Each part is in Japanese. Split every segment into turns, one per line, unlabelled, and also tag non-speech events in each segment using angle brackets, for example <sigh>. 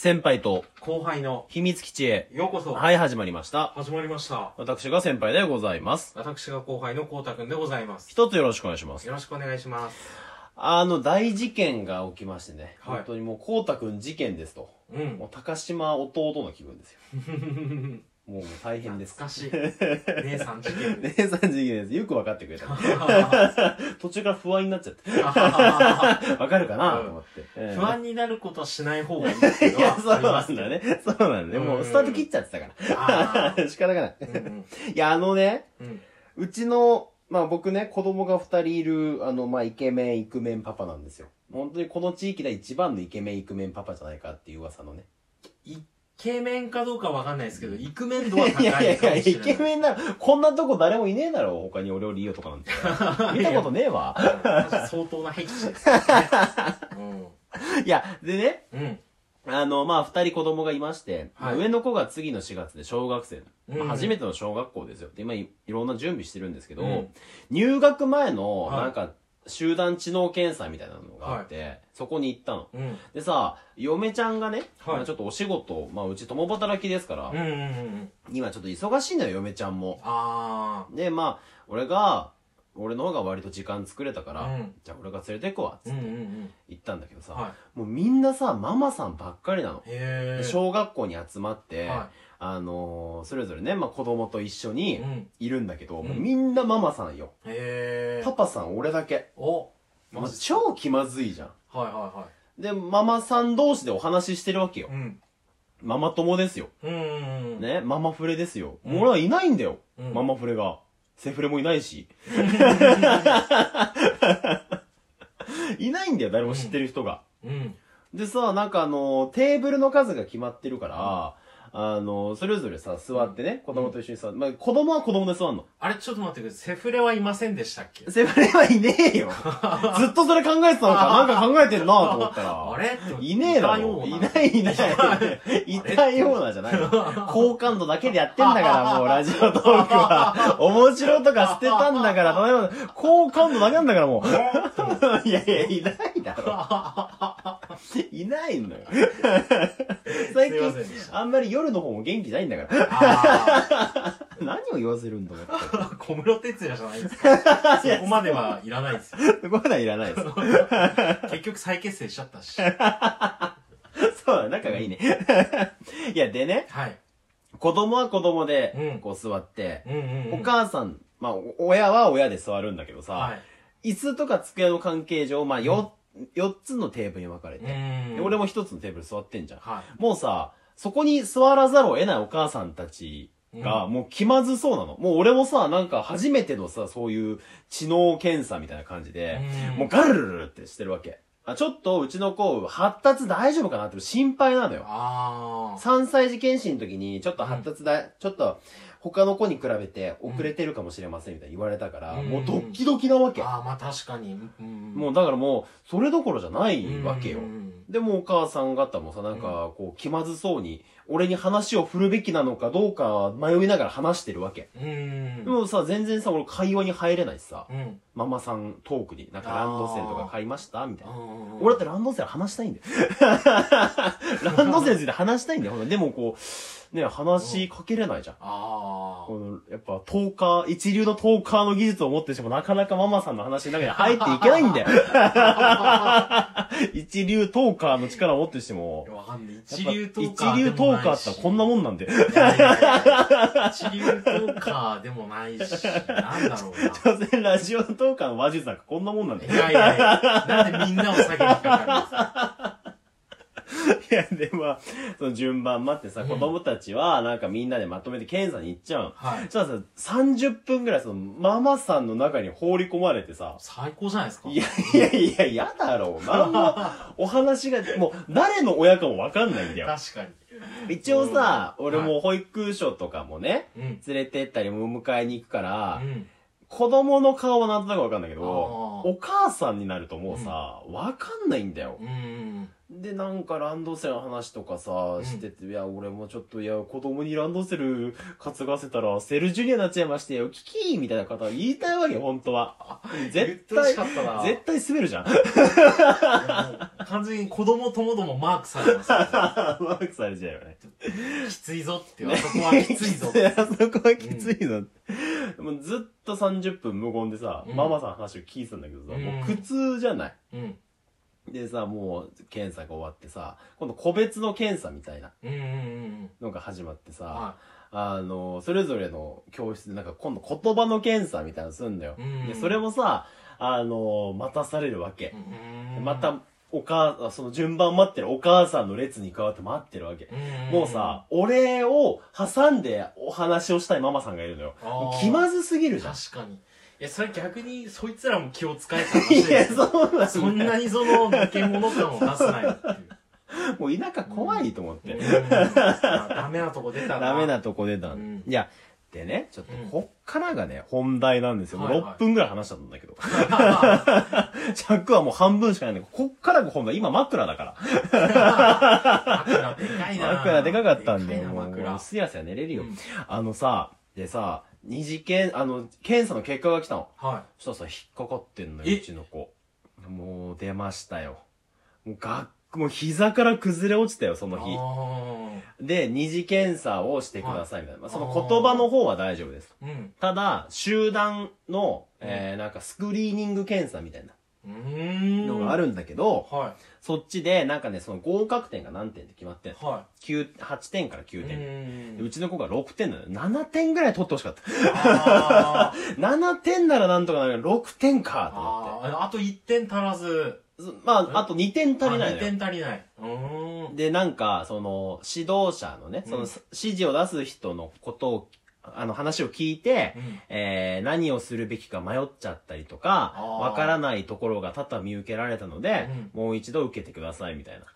先輩と
後輩の
秘密基地へ。
ようこそ、
はい、始まりました。
始まりました。
私が先輩でございます。
私が後輩のこうたくんでございます。
一つよろしくお願いします。
よろしくお願いします。
あの、大事件が起きましてね。
はい
本当にもう、こうたくん事件ですと。
うん
も。う、高島弟の気分ですよ。<laughs> もう、大変です。
懐かしい。<laughs> 姉さん事件で
姉さん事件です。よく分かってくれた。<laughs> 途中から不安になっちゃって。
す。<laughs>
わかるかな、
うん
と思って。ええ
不安になることはしない方がいいっていうのは
そうなんだね。そうなんだね。もう、
うん
スタート切っちゃってたか
あ
ら。仕方がない。いや、あのね、
う
ちの、まあ僕ね、子供が二人いる、あの、まあイケメン、イクメンパパなんですよ。本当にこの地域で一番のイケメン、イクメンパパじゃないかっていう噂のね。
イケメンかどうかわかんないですけど、イクメン度は高
いやいや
いかも
いや、イ
しれない。
ケメンなの。こんなとこ誰もいねえだろ、他に俺よりいいよとかなんて。<laughs> 見たことねえわ。
相当な僻地ですよね。<laughs>
いや、でね、
うん。うん。
あの、まあ二人子供がいまして、
はい
上の子が次の4月で小学生。まあ
うん
初めての小学校ですよ。で、今いいろんな準備してるんですけど、
うん
入学前の、
はい
なんか、集団知能検査みたいなのがあって、そこに行ったの。
うん。
でさ、嫁ちゃんがね、
はい
まあちょっとお仕事、まあうち共働きですから、
うんうんうんうん。
今ちょっと忙しいのよ、嫁ちゃんも。
あ
で、まあ、俺が、俺の方が割と時間作れたから、
うん
じゃあ俺が連れてくわ、つ
ー。うん
って
うんうん。
行ったんだけどさ、
は
もうみんなさ、ママさんばっかりなの。小学校に集まって、
は
あのーそれぞれね、まあ子供と一緒に
うん。
いるんだけど、
ん
もうみんなママさんよ。
へー。
パパさん俺だけ。
お
まあ
マジ
超気まずいじゃん。
はいはいは
で、ママさん同士でお話ししてるわけよ
い。。うん。
ママ友ですよ。
うんうんうん。
ね、ママフレですよ。
うん
もう俺はいないんだよ。
うん
ママフレが。セフレもいないし。<laughs> いないんだよ、誰も知ってる人が。
うん。
でさ、なんかあの、テーブルの数が決まってるから、あの、それぞれさ、座ってね、子供と一緒に座って、まあ、子供は子供で座んの。
あれ、ちょっと待ってください。セフレはいませんでしたっけ？
セフレはいねえよ。<laughs> ずっとそれ考えてたのか、<laughs> なんか考えてんなと思ったら。
あれ？
いねえだろ。いないいない。いたようなじゃないの。<laughs> 好感度だけでやってんだから、もうラジオトークは。面白とか捨てたんだから、例えば、好感度だけなんだからもう。いやいや、いないだろ。いないのよ。最
すいま
近あんまり夜の方も元気ないんだから。
あ <laughs>
何を言わせるんだろう <laughs>
小室哲也じゃないですか？<laughs> そこまではいらないですよ。
そこまではいらないです。
結局再結成しちゃったし。
そうだ、仲がいいね。いや、でね、
はい。
子供は子供で
うん、
こう座って、
うんうんうん。
お母さん、まあ、お親は親で座るんだけどさ、
はい。
椅子とか机の関係上、まあ、よ、4つのテーブルに分かれ
う
て、俺も1つのテーブル座ってんじゃん。
は
もうさ、そこに座らざるを得ないお母さんたちが、
う
もう気まずそうなの。もう俺もさ、なんか初めてのさ、そういう知能検査みたいな感じ
い。
で、
ん
もうガルルルルってしてるわけ。あ、ちょっとうちの子、発達大丈夫かなって心配なのよ。
あ
3歳児検診の時に、ちょっと発達だ、ちょっと他の子に比べて遅れてるかもしれませんみたいに言われたから、
うん
もうドッキドキなわけ。
ー。あー、まあ確かに。うん
もうだからもう、それどころじゃないわけよでもお母さん方もさ、なんか、こう、気まずそうに、俺に話を振るべきなのかどうか迷いながら話してるわけ。
うん。
でもさ、全然さ、俺会話に入れないしさ、
うん。
ママさんトークに、なんかランドセルとか買いましたみたいな。
うん。
俺だってランドセル話したいんだよ。<laughs> ランドセルについて話したいんだよ。でもこう、ね、話しかけれないじゃん。
あ
このやっぱトーカー、一流のトーカーの技術を持ってしてもなかなかママさんの話の中に入っていけないんだよ。<laughs> 一流トーカーの力を持ってしても
あ。。わかんない。一流トーカー。
一流トーカーってこんなもんなんで。
いやいやいや一流トーカーでもないし、なんだろう
所詮ラジオトーカーの話術なんかこんなもんなんだ
な。
よ。
いやいやいや、なんでみんなを下げにかかるんですか
いや、で、まあ、その順番待ってさ、
うん
子供たちはなんかみんなでまとめて検査に行っちゃうの。
はい。
そしたらさ、30分ぐらいそのママさんの中に放り込まれてさ、
最高じゃないですか。
いやいやいや、やだろう。なんも、お話が、もう、誰の親かもわかんないんだよ。
確かに。
一応さ、
うん
俺も保育所とかもね、
うん。
連れてったりも迎えに行くから、
うん。
子供の顔はなんとなくわかんないけど、
あー
お母さんになるともうさ、わかんないんだよ。
うん。
で、なんかランドセルの話とかさ、
ん
してて、いや、俺もちょっと、いや、子供にランドセル担がせたら、セルジュニアになっちゃいましてよ、キキーみたいな方言いたいわけよ、本当は。絶対。絶対滑るじゃん。
完全に子供ともどもマークされますよ。<laughs>
マークされちゃうよね。
きついぞって、あそこはきついぞ。<laughs>
あそこはきついの。もうずっと30分無言でさ、
うん
ママさんの話を聞いてたんだけどさ、
うん
もう苦痛じゃない？
うん。
でさ、もう検査が終わってさ、今度個別の検査みたいな
うんうんうん
のが始まってさ、
は
あの、それぞれの教室でなんか今度言葉の検査みたいなのすんだよ。
うん
で、それもさ、あの、待たされるわけ
い。。うん
また、お母、その順番待ってるお母さんの列に変わって待ってるわけ。
うん
もうさ、俺を挟んでお話をしたいママさんがいるのよ
あー。
気まずすぎるじゃん。
確かに。いや、それ逆に、そいつらも気を使えた話
いや、
ですよ。
そうなんだ
そんなにその、化け物感を出すなよっていう。
もう田舎怖いと思って。
うんダメなとこ出たな。
ダメなとこ出た
うん
んいや、でね、ちょっと
うん
こっからがね、本題なんですよ。もう
はいはい
6分ぐらい話したんだけど。<laughs> 尺はもう半分しかないんだけど、こっからが本題。今枕だから。
枕でかいな。
枕でかかったん。
でかいな
もう、
枕。
すやすや寝れるよ
うん。
あのさ、でさ、二次検、あの、検査の結果が来たの。
は
そしたらさ、引っかかってんの
え？
よ、うちの子。もう出ましたよ。もうがもう膝から崩れ落ちたよ、そ
い。
の日。
あ
で、二次検査をしてください、みたいな。まあその言葉の方は大丈夫です。
ーうん。
ただ、集団の、えー、なんかスクリーニング検査みたいな
うーん。
あるんだけど、
は
そっちで、なんかね、その合格点が何点って決まって。
は
9、8点から
い。
9
う
点。うんちの子が6点なのよ。7点ぐらい取ってほしかった。
あー <laughs>
7点ならなんとかなるけど、6点かと思って。
あー。あと1点足らず。
そまあ、あと2点足りない
あ2
のよ。
点足りない。
で、なんか、その、指導者のね、その、
うん
指示を出す人のことを、あの、話を聞いて、
うん。
えー、何をするべきか迷っちゃったりとかわからないところが多々見受けられたので、
う
もう一度受けてください、みたいな。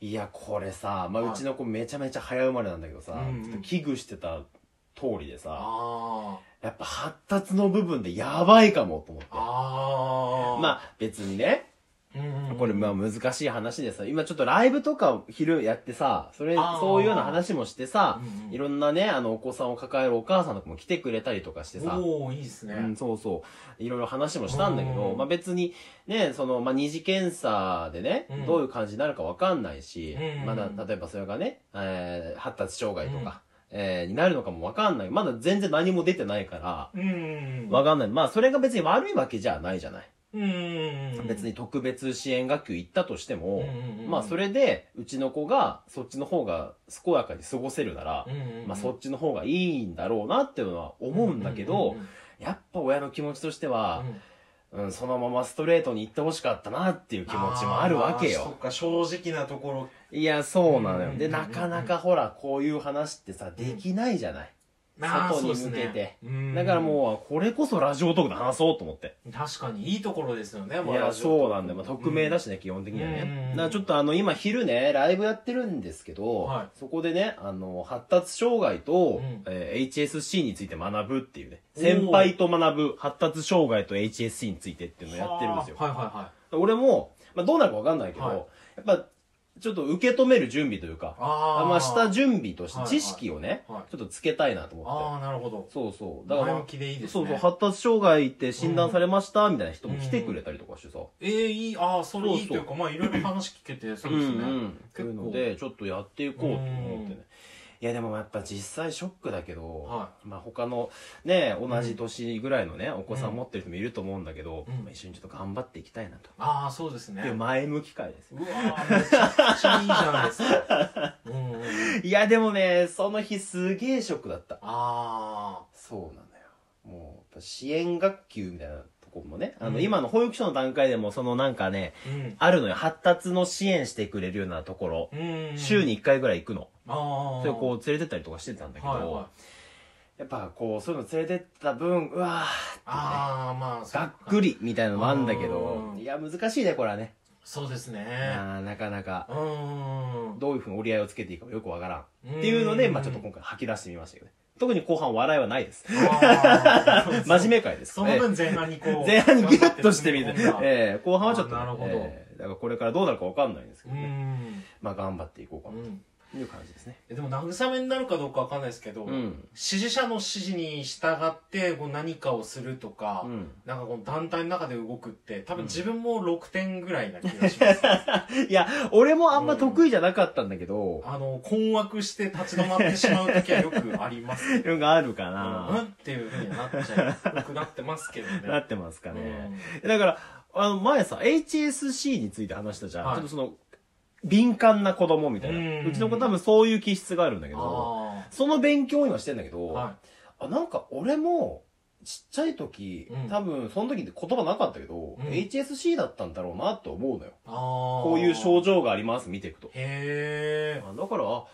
いや、これさ、まあ、
はいう
ちの子めちゃめちゃ早生まれなんだけどさ、
うんうん。
ちょっと危惧してた通りでさ。やっぱ発達の部分でやばいかもと思って。まあ、別にね、
うんうん、
これまあ難しい話でさ、今ちょっとライブとか昼やってさ、それ、そういうような話もしてさいろんなね、あのお子さんを抱えるお母さんとかも来てくれたりとかしてさ、
おー、いいですね。
うん、そうそう。いろいろ話もしたんだけど、
うん
まあ別にね、その、まあ二次検査でね、
うん
どういう感じになるかわかんないし、
うん
まだ例えばそれがね、えー発達障害とか、えーになるのかもわかんない。まだ全然何も出てないから。わかんない。まあそれが別に悪いわけじゃないじゃない。別に特別支援学級行ったとしても、まあそれでうちの子がそっちの方が健やかに過ごせるなら、まあそっちの方がいいんだろうなっていうのは思うんだけど、やっぱ親の気持ちとしては
う、ん
うん、そのままストレートに行ってほしかったなっていう気持ちもあるわけ
あーそ
よ
っ。か、正直なところ。
いや、そうなのよ。で、なかなかほら、こういう話ってさ、できないじゃない。外に向けて。
うん
だからもう、これこそラジオトークで話そうと思って。
確かにいいところですよね、
いや、そうなんだよ。まあ、匿名だ
し。
しね、基本的には
うん。
ね。だからちょっとあの、今昼ね、ライブやってるんですけど、
はい。
そこでね、あの、発達障害と、
うん。
えー HSC について学ぶっていうね、先輩と学ぶ発達障害と HSC についてっていうのをやってるんですよ。
はいはいは
俺も、まあ、どうなるかわかんないけど、
はい。
やっぱ、ちょっと受け止める準備というか、
あー
まあ、した準備とし
はい
て知識をね、ちょっとつけたいなと思って。
ああ、なるほど。
そうそう。だから、
前向きでいいですね。
そうそう、発達障害って診断されました、みたいな人も来てくれたりとかしてさ。
ええいい、ああ、それいいというか、まあいろいろ話聞けて、そう
うん
ですね。
うん。そういうので、ちょっとやっていこうと思って
う
ね。いやでもやっぱ実際ショックだけど、
は
まあ他のね、同じ年ぐらいのね、お子さん持ってる人もいると思うんだけど、
うん
まあ一緒にちょっと頑張っていきたいなと。
ああ、そうですね。
っていう前向き会ですよ。
うわーめちゃくちゃいいじゃないですか。<laughs> うんうんうん。
いやでもね、その日すげえショックだった。
あ
そうなんだよ。もう、やっぱ支援学級みたいなとこもね、あの、
うん
今の保育所の段階でもそのなんかね、
あ。うん。
あるのよ。発達の支援してくれるようなところ。
うん。
週に1回ぐらい行くの。
ああ。
それをこう連れてったりとかしてたんだけど、
はいはい。
やっぱこう、そういうの連れてった分、うわーってね、
ああ、まあ、そ
が
か
っくりみたいなのもあるんだけど
う、ん
いや、難しいね、これはね。
そうですね。
あーなかなか、
うん。
どういうふうに折り合いをつけていいかもよくわからんっていうので、まあちょっと今回吐き出してみましたけどね。特に後半笑いはないです。真面目会です。
その分前半にこう。
前半にギュッとしてみてええ後半はちょっとね、
あなるほど
ええだからこれからどうなるかわかんないんですけ
う
どね。
ん。
まあ頑張っていこうかな
うん。
という感じですね。
えでも慰めになるかどうかわかんないですけど、
うん。
支持者の指示に従ってこう何かをするとか、
うん。
なんかこの団体の中で動くって、多分自分も6点ぐらいな気がします。<laughs>
いや、俺もあんま得意じゃなかったんだけど、
あの、困惑して立ち止まってしまう時はよくあります。
いうのがあるか
うん、
な。
っていうふうにはなっちゃう。僕なってますけどね。
なってますか
う
ね。
ん
だから、あの、前さ、HSC について話したじゃん。
はい
ちょっとその、敏感な子供みたいな。
う
ちの子多分そういう気質があるんだけど、
あ
その勉強を今してんだけど、
あ。は
あなんか俺も、ちっちゃい時、
うん
多分その時って言葉なかったけど、
うん
HSC だったんだろうなと思うのよ。こういう症状があります、見ていくと。
へ
だから、あ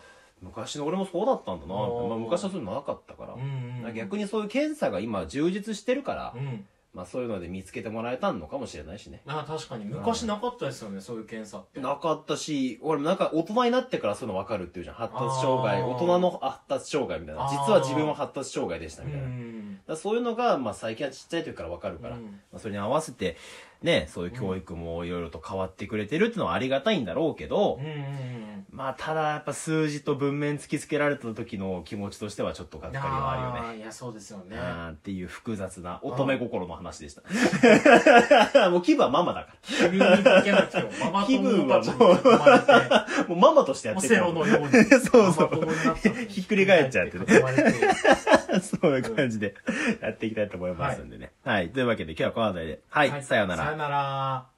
昔の俺もそうだったんだなまあ、昔はそういうのなかったから。
うんうん。
逆にそういう検査が今充実してるから、
うん。
まあそういうので見つけてもらえたのかもしれないしね。
あ確かに昔なかったですよね、そういう検査って。
なかったし、俺もなんか大人になってからそういうの分かるっていうじゃん。発達障害、大人の発達障害みたいな。実は自分は発達障害でした
う
みたいな。そういうのが、まあ最近はちっちゃい時から分かるから、
うん
まあ、それに合わせて、ね、そういう教育もいろいろと変わってくれてるっていうのはありがたいんだろうけど。まあただやっぱ数字と文面突きつけられた時の気持ちとしてはちょっとがっかりはあるよね。
いや、そうですよね。
っていう複雑な乙女心の話でした。<laughs> もう気分はママだか
急にボケなくても、ママ
気
友
分は
たちに囲まれて、
ら。もうママとしてや
オ
ってる
セロのように、<laughs>
そうそうひっくり返っちゃってね <laughs> そういう感じでやっていきたいと思いますんでね。はい。というわけで今日はこの辺りで。はい。さようなら
さよ。なら。